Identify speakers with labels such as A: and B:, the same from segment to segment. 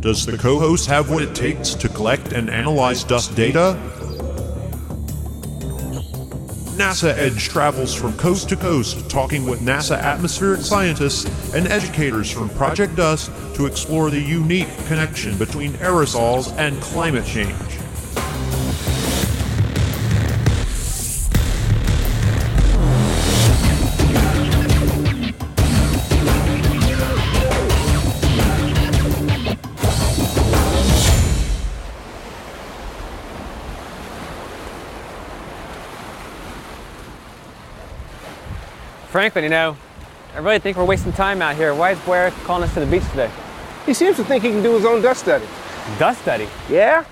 A: Does the co host have what it takes to collect and analyze dust data? NASA Edge travels from coast to coast, talking with NASA atmospheric scientists and educators from Project Dust to explore the unique connection between aerosols and climate change.
B: Franklin, you know, I really think we're wasting time out here. Why is Blair calling us to the beach today?
C: He seems to think he can do his own dust study.
B: Dust study?
C: Yeah.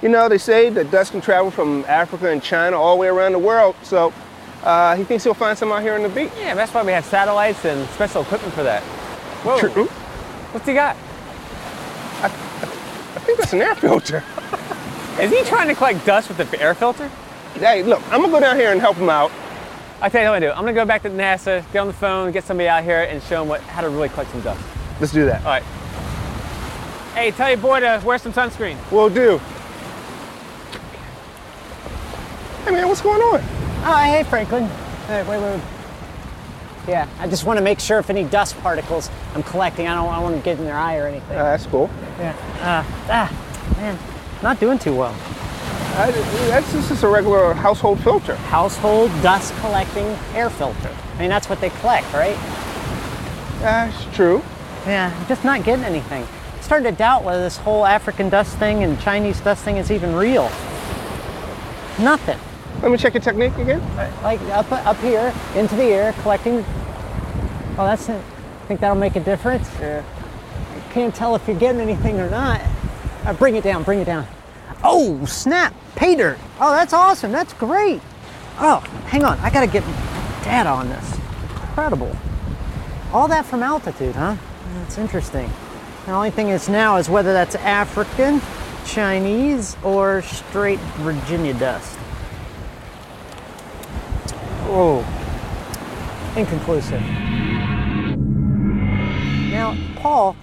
C: You know, they say that dust can travel from Africa and China all the way around the world, so uh, he thinks he'll find some out here on the beach.
B: Yeah, that's why we have satellites and special equipment for that. Whoa.
C: True.
B: What's he got?
C: I think that's an air filter.
B: Is he trying to collect dust with the air filter?
C: Hey, look, I'm gonna go down here and help him out.
B: I tell you what I'm gonna do. I'm gonna go back to NASA, get on the phone, get somebody out here, and show them what, how to really collect some dust.
C: Let's do that.
B: All right. Hey, tell your boy to wear some sunscreen.
C: Will do. Hey man, what's going on?
D: Oh, hey, Franklin. Hey, wait, wait, wait. Yeah, I just want to make sure if any dust particles I'm collecting, I don't, I want to get in their eye or anything.
C: Uh, that's cool.
D: yeah. Uh, ah, man, not doing too well.
C: That's this is a regular household filter.
D: Household dust collecting air filter. I mean, that's what they collect, right?
C: That's true.
D: Yeah, I'm just not getting anything. I'm starting to doubt whether this whole African dust thing and Chinese dust thing is even real. Nothing.
C: Let me check your technique again.
D: Like up, up here, into the air, collecting. Oh, that's it. Think that'll make a difference?
C: Yeah.
D: Can't tell if you're getting anything or not. Uh, bring it down, bring it down. Oh, snap, pay dirt. Oh, that's awesome, that's great. Oh, hang on, I gotta get data on this. Incredible. All that from altitude, huh? That's interesting. The only thing is now is whether that's African, Chinese, or straight Virginia dust. Oh, inconclusive. Now, Paul,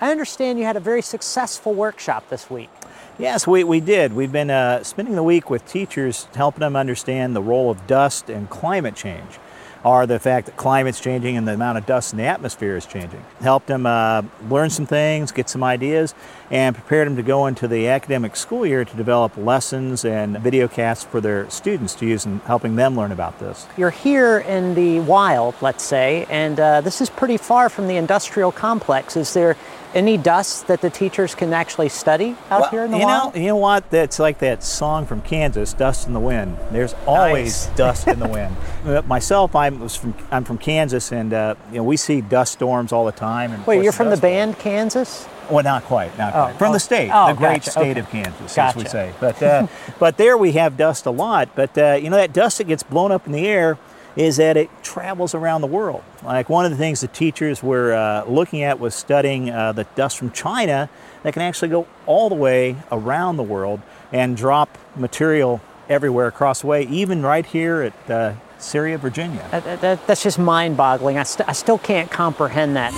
D: I understand you had a very successful workshop this week.
E: Yes, we, we did. We've been uh, spending the week with teachers, helping them understand the role of dust and climate change, or the fact that climate's changing and the amount of dust in the atmosphere is changing. Helped them uh, learn some things, get some ideas, and prepared them to go into the academic school year to develop lessons and video casts for their students to use in helping them learn about this.
D: You're here in the wild, let's say, and uh, this is pretty far from the industrial complex. Is there any dust that the teachers can actually study out
E: Well,
D: here in the
E: you
D: wild?
E: know, you know what? That's like that song from Kansas, "Dust in the Wind." There's always
D: Nice.
E: dust in the wind. Uh, Myself, I'm was from I'm from Kansas, and uh, you know we see dust storms all the time. And
D: Wait, you're from the band Kansas?
E: Well, not quite, not
D: Oh,
E: quite. From
D: oh,
E: the state,
D: oh,
E: the great
D: gotcha,
E: state
D: okay.
E: of Kansas, as we say. But uh, but there we have dust a lot. But uh, you know that dust that gets blown up in the air is that it travels around the world. Like one of the things the teachers were uh, looking at was studying uh, the dust from China that can actually go all the way around the world and drop material everywhere across the way, even right here at uh, Syria, Virginia.
D: That, that- that- that's just mind boggling. I, st- I still can't comprehend that.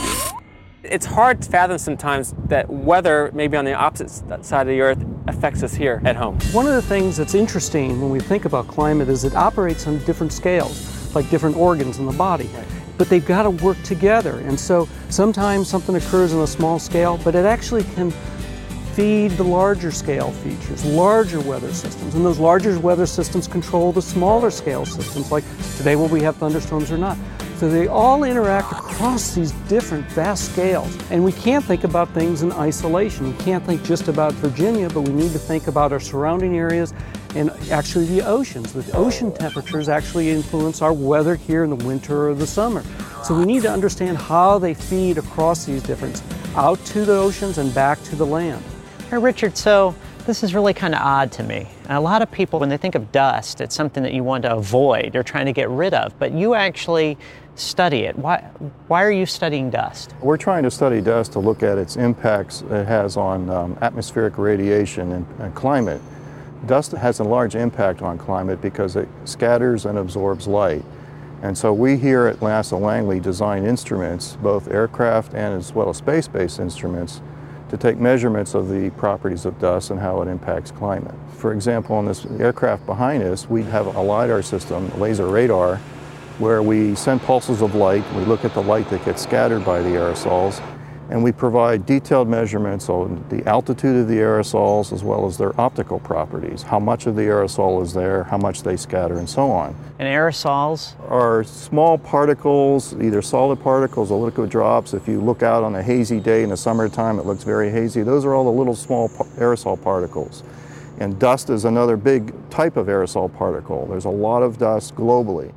B: It's hard to fathom sometimes that weather, maybe on the opposite side of the earth, affects us here at home.
F: One of the things that's interesting when we think about climate is it operates on different scales, like different organs in the body. But they've got to work together. And so sometimes something occurs on a small scale, but it actually can feed the larger scale features, larger weather systems. And those larger weather systems control the smaller scale systems, like today will we have thunderstorms or not. So they all interact across these different vast scales. And we can't think about things in isolation. We can't think just about Virginia, but we need to think about our surrounding areas and actually the oceans. The ocean temperatures actually influence our weather here in the winter or the summer. So we need to understand how they feed across these different out to the oceans and back to the land.
D: Hey, Richard, so this is really kind of odd to me. A lot of people, when they think of dust, it's something that you want to avoid or trying to get rid of, but you actually study it. Why, why are you studying dust?
G: We're trying to study dust to look at its impacts it has on um, atmospheric radiation and, and climate. Dust has a large impact on climate because it scatters and absorbs light. And so we here at NASA Langley design instruments, both aircraft and as well as space-based instruments, to take measurements of the properties of dust and how it impacts climate. For example, on this aircraft behind us, we have a LiDAR system, laser radar, where we send pulses of light, we look at the light that gets scattered by the aerosols, and we provide detailed measurements on the altitude of the aerosols as well as their optical properties, how much of the aerosol is there, how much they scatter, and so on.
D: And aerosols?
G: Are small particles, either solid particles or liquid drops. If you look out on a hazy day in the summertime, it looks very hazy. Those are all the little small aerosol particles. And dust is another big type of aerosol particle. There's a lot of dust globally.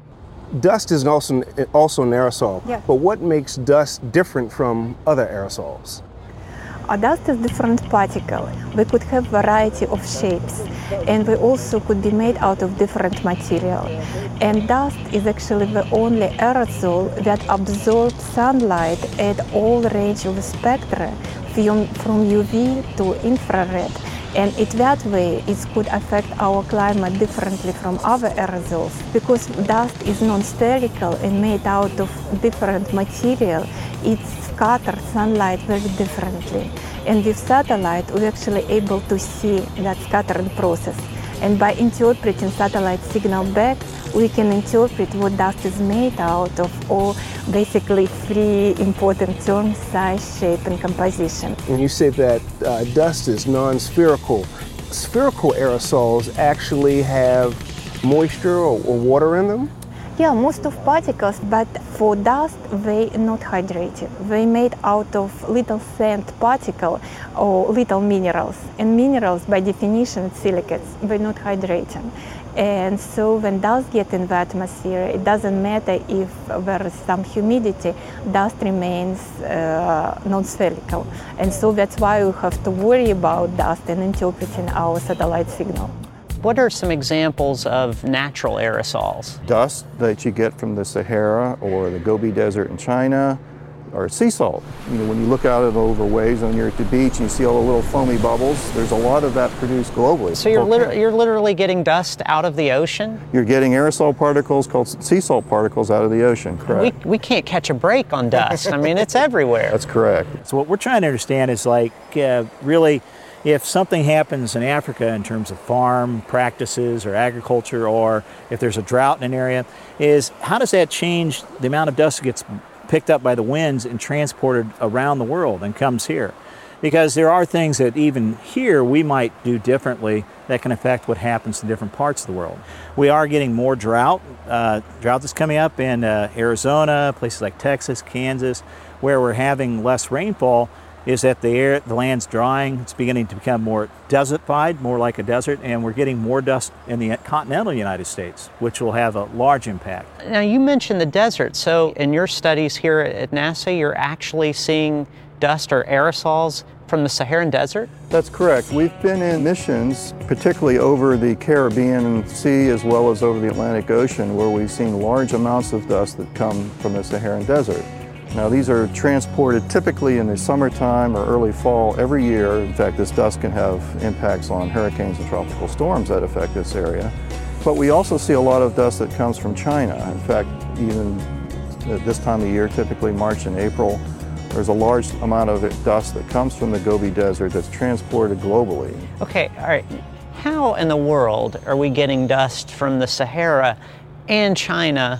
C: Dust is also, also an aerosol,
H: Yeah.
C: but what makes dust different from other aerosols?
H: A dust is different particle. We could have variety of shapes, and we also could be made out of different material. And dust is actually the only aerosol that absorbs sunlight at all range of spectra, from, from UV to infrared. And it that way it could affect our climate differently from other aerosols because dust is non-spherical and made out of different material. It scatters sunlight very differently. And with satellite, we're actually able to see that scattering process. And by interpreting satellite signal back, we can interpret what dust is made out of, or basically three important terms, size, shape, and composition.
C: And you say that uh, dust is non-spherical. Spherical aerosols actually have moisture or, or water in them?
H: Yeah, most of particles, but for dust, they are not hydrated. They made out of little sand particle or little minerals. And minerals, by definition, silicates. They're not hydrating. And so when dust gets in the atmosphere, it doesn't matter if there is some humidity, dust remains uh, non-spherical. And so that's why we have to worry about dust in interpreting our satellite signal.
D: What are some examples of natural aerosols?
G: Dust that you get from the Sahara or the Gobi Desert in China or sea salt. You know, when you look out it over waves when you're at the beach and you see all the little foamy bubbles, there's a lot of that produced globally.
D: So you're, liter- you're literally getting dust out of the ocean?
G: You're getting aerosol particles called sea salt particles out of the ocean,
D: We,
G: correct?
D: we can't catch a break on dust. I mean, it's everywhere.
G: That's correct.
E: So what we're trying to understand is like uh, really if something happens in Africa in terms of farm practices or agriculture or if there's a drought in an area is how does that change the amount of dust that gets picked up by the winds and transported around the world and comes here because there are things that even here we might do differently that can affect what happens in different parts of the world. We are getting more drought. Uh, drought is coming up in uh, Arizona, places like Texas, Kansas, where we're having less rainfall. Is that the air, the land's drying? It's beginning to become more desertified, more like a desert, and we're getting more dust in the continental United States, which will have a large impact.
D: Now, you mentioned the desert. So, in your studies here at NASA, you're actually seeing dust or aerosols from the Saharan desert?
G: That's correct. We've been in missions, particularly over the Caribbean Sea as well as over the Atlantic Ocean, where we've seen large amounts of dust that come from the Saharan desert. Now, these are transported typically in the summertime or early fall every year. In fact, this dust can have impacts on hurricanes and tropical storms that affect this area. But we also see a lot of dust that comes from China. In fact, even at this time of year, typically March and April, there's a large amount of dust that comes from the Gobi Desert that's transported globally.
D: Okay, all right. How in the world are we getting dust from the Sahara and China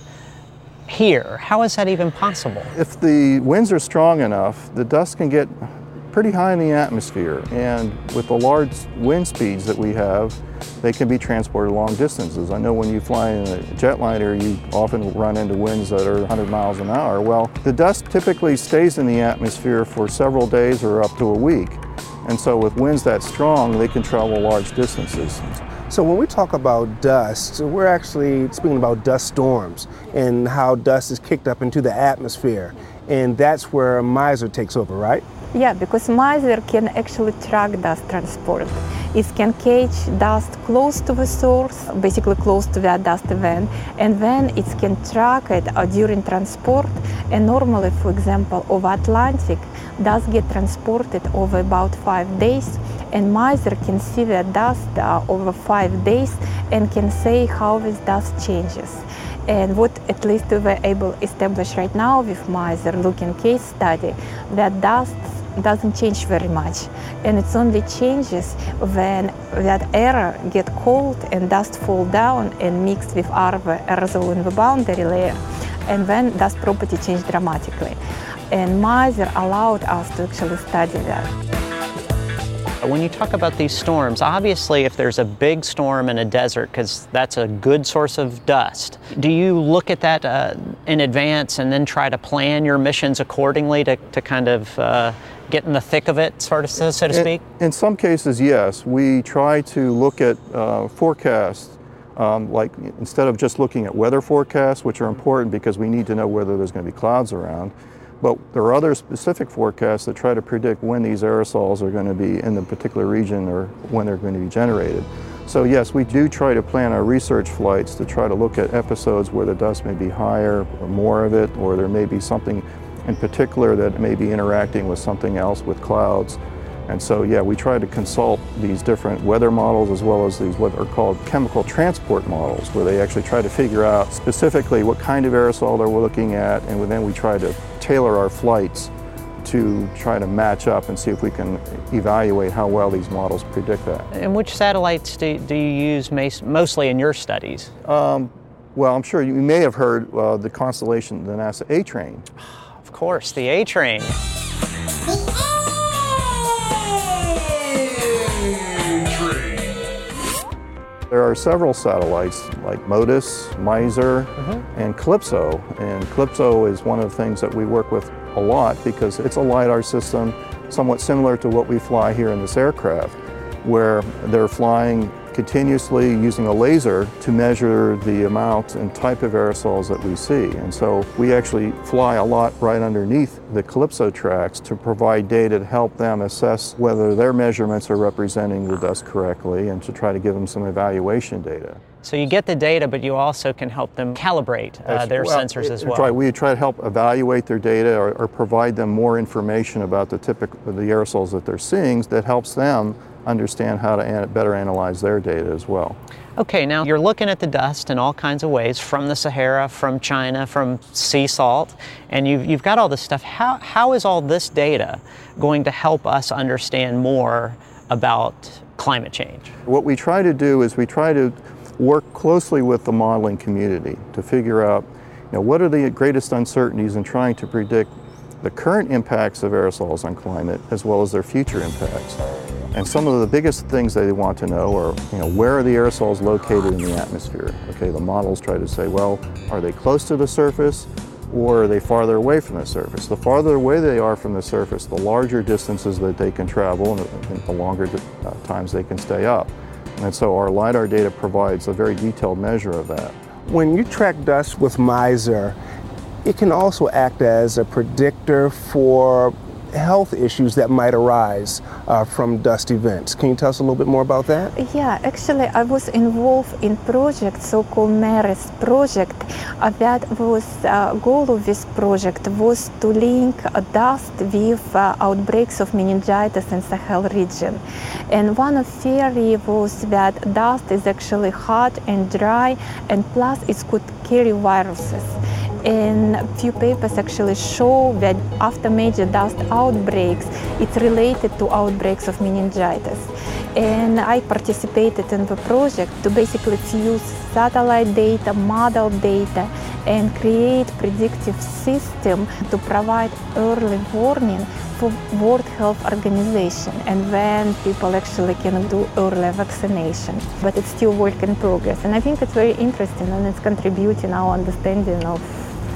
D: here? How is that even possible?
G: If the winds are strong enough, the dust can get pretty high in the atmosphere. And with the large wind speeds that we have, they can be transported long distances. I know when you fly in a jetliner, you often run into winds that are 100 miles an hour. Well, the dust typically stays in the atmosphere for several days or up to a week. And so with winds that strong, they can travel large distances.
C: So when we talk about dust, we're actually speaking about dust storms and how dust is kicked up into the atmosphere. And that's where MISR takes over, right?
H: Yeah, because MISR can actually track dust transport. It can catch dust close to the source, basically close to that dust event, and then it can track it uh, during transport. And normally, for example, over Atlantic, dust get transported over about five days, and MISR can see that dust uh, over five days and can say how this dust changes. And what at least we were able to establish right now with MISR looking case study, that dust doesn't change very much, and it only changes when that air get cold and dust fall down and mix with aerosol in the boundary layer, and then dust property change dramatically. And MISR allowed us to actually study that.
I: When you talk about these storms, obviously if there's a big storm in a desert, because that's a good source of dust, do you look at that uh, in advance and then try to plan your missions accordingly to, to kind of uh, get in the thick of it, sort of, so, to speak?
G: In, in, some cases, yes. We try to look at uh, forecasts um, like instead of just looking at weather forecasts, which are important because we need to know whether there's going to be clouds around, but there are other specific forecasts that try to predict when these aerosols are going to be in the particular region or when they're going to be generated. So yes, we do try to plan our research flights to try to look at episodes where the dust may be higher or more of it, or there may be something in particular that may be interacting with something else with clouds. And so, yeah, we try to consult these different weather models as well as these what are called chemical transport models, where they actually try to figure out specifically what kind of aerosol they're looking at, and then we try to tailor our flights to try to match up and see if we can evaluate how well these models predict that.
I: And which satellites do, do you use mostly in your studies? Um,
G: well, I'm sure you may have heard uh, the constellation, the NASA A Train.
I: Of course, the A
G: There are several satellites like MODIS, MISR, mm-hmm. and CALIPSO. And CALIPSO is one of the things that we work with a lot because it's a LiDAR system somewhat similar to what we fly here in this aircraft, where they're flying continuously using a laser to measure the amount and type of aerosols that we see. And so we actually fly a lot right underneath the CALIPSO tracks to provide data to help them assess whether their measurements are representing the dust correctly and to try to give them some evaluation data.
I: So you get the data, but you also can help them calibrate uh, their well, sensors as well.
G: Right. We try to help evaluate their data or, or provide them more information about the typical the aerosols that they're seeing that helps them understand how to better analyze their data as well.
I: Okay, now you're looking at the dust in all kinds of ways from the Sahara, from China, from sea salt, and you've, you've got all this stuff. How, how is all this data going to help us understand more about climate change?
G: What we try to do is we try to work closely with the modeling community to figure out you know, what are the greatest uncertainties in trying to predict the current impacts of aerosols on climate as well as their future impacts. And some of the biggest things they want to know are, you know, where are the aerosols located in the atmosphere? Okay, the models try to say, well, are they close to the surface or are they farther away from the surface? The farther away they are from the surface, the larger distances that they can travel and the longer uh, times they can stay up. And so our LiDAR data provides a very detailed measure of that.
C: When you track dust with MISR, it can also act as a predictor for health issues that might arise uh, from dust events. Can you tell us a little bit more about that?
H: Yeah, actually, I was involved in project so-called MERIS project. Uh, that was uh, goal of this project was to link uh, dust with uh, outbreaks of meningitis in Sahel region. And one of theory was that dust is actually hot and dry, and plus it could carry viruses. And a few papers actually show that after major dust outbreaks, it's related to outbreaks of meningitis. And I participated in the project to basically use satellite data, model data, and create predictive system to provide early warning for World Health Organization and when people actually can do early vaccination. But it's still work in progress. And I think it's very interesting and it's contributing our understanding of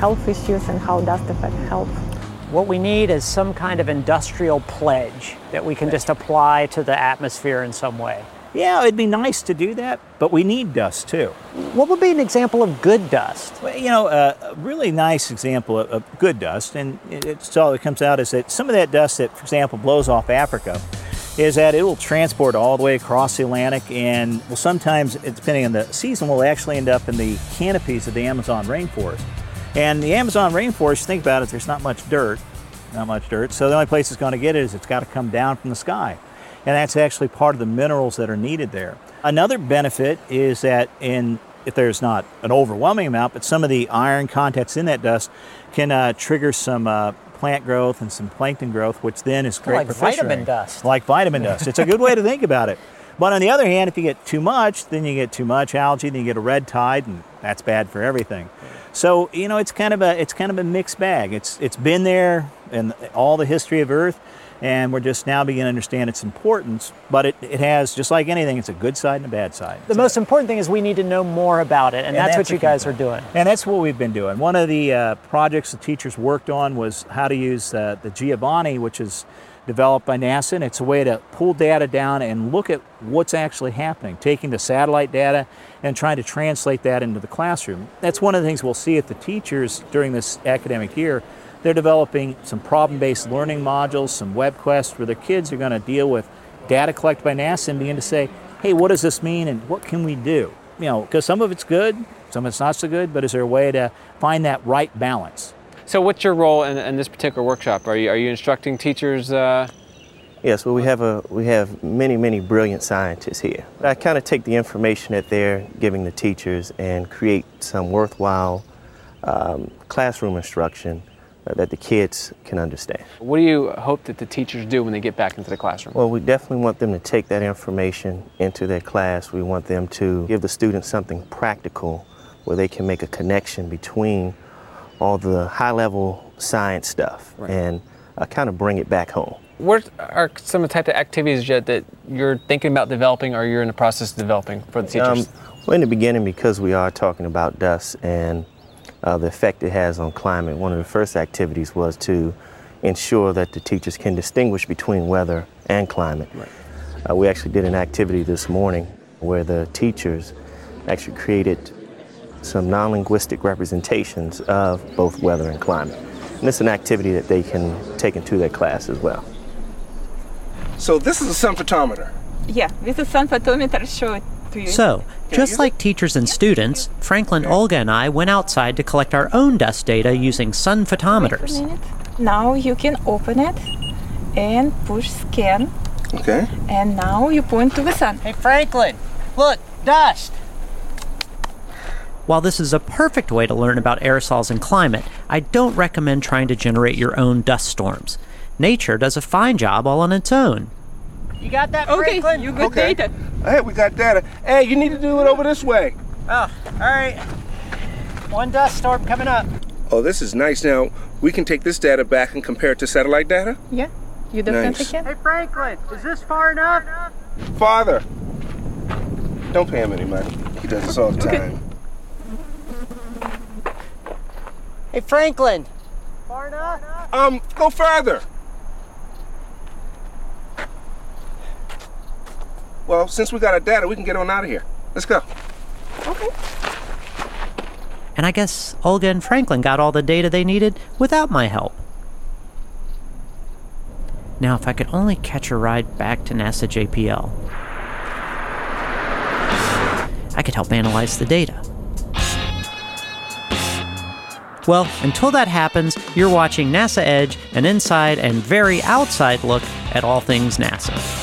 H: health issues and how dust affect health.
I: What we need is some kind of industrial pledge that we can just apply to the atmosphere in some way.
E: Yeah, it'd be nice to do that, but we need dust too.
I: What would be an example of good dust?
E: Well, you know, uh, a really nice example of, of good dust, and it's all that comes out is that some of that dust that, for example, blows off Africa is that it will transport all the way across the Atlantic and will sometimes, depending on the season, will actually end up in the canopies of the Amazon rainforest. And the Amazon rainforest, think about it, there's not much dirt, not much dirt. So the only place it's going to get it is it's got to come down from the sky. And that's actually part of the minerals that are needed there. Another benefit is that in if there's not an overwhelming amount, but some of the iron contents in that dust can uh, trigger some uh, plant growth and some plankton growth, which then is great
J: Like
E: for
J: vitamin
E: rearing.
J: dust.
E: Like vitamin dust. It's a good way to think about it. But on the other hand, if you get too much, then you get too much algae, then you get a red tide, and that's bad for everything. So you know, it's kind of a it's kind of a mixed bag. It's it's been there in all the history of Earth, and we're just now beginning to understand its importance. But it, it has just like anything, it's a good side and a bad side.
J: The most important thing is we need to know more about it, and, that's, what you guys
E: thing.
J: are doing.
E: And that's what we've been doing. One of the uh, projects the teachers worked on was how to use uh, the Giovanni, which is developed by NASA, and it's a way to pull data down and look at what's actually happening, taking the satellite data and trying to translate that into the classroom. That's one of the things we'll see at the teachers during this academic year. They're developing some problem-based learning modules, some web quests where the kids are going to deal with data collected by NASA and begin to say, hey, what does this mean and what can we do? You know, because some of it's good, some of it's not so good, but is there a way to find that right balance?
K: So, what's your role in, in this particular workshop? Are you are you instructing teachers? Uh,
L: Yes, well, we have a we have many many brilliant scientists here. I kind of take the information that they're giving the teachers and create some worthwhile um, classroom instruction uh, that the kids can understand.
K: what do you hope that the teachers do when they get back into the classroom?
L: Well, we definitely want them to take that information into their class. We want them to give the students something practical where they can make a connection between all the high level science stuff and uh, kind of bring it back home.
K: What are some of the type of activities that, that you're thinking about developing or you're in the process of developing for the teachers?
L: Um, well, in the beginning, because we are talking about dust and uh, the effect it has on climate, one of the first activities was to ensure that the teachers can distinguish between weather and climate. Uh, we actually did an activity this morning where the teachers actually created some non-linguistic representations of both weather and climate. And it's an activity that they can take into their class as well.
C: So this is a sun photometer.
H: Yeah, this is a sun photometer show it to you.
D: So, just like teachers and students, Franklin, Olga, and I went outside to collect our own dust data using sun photometers.
H: now you can open it and push scan.
C: Okay.
H: And now you point to the sun.
J: Hey, Franklin, look, dust.
D: While this is a perfect way to learn about aerosols and climate, I don't recommend trying to generate your own dust storms. Nature does a fine job all on its own.
J: You got that,
H: Okay,
J: Franklin?
H: you got
C: Okay.
H: data.
C: Hey, we got data. Hey, you need to do it over this way.
J: Oh, all right. One dust storm coming up.
C: Oh, this is nice. Now, we can take this data back and compare it to satellite data?
H: Yeah, you definitely
C: Nice.
H: can.
J: Hey, Franklin, is this far enough?
C: Father, don't pay him any money. He does this all the time.
J: Hey, Franklin. Far enough?
C: Um, go further. Well, since we got our data, we can get on out of here. Let's go. Okay.
D: And I guess Olga and Franklin got all the data they needed without my help. Now, if I could only catch a ride back to NASA JPL, I could help analyze the data. Well, until that happens, you're watching NASA Edge, an inside and very outside look at all things NASA.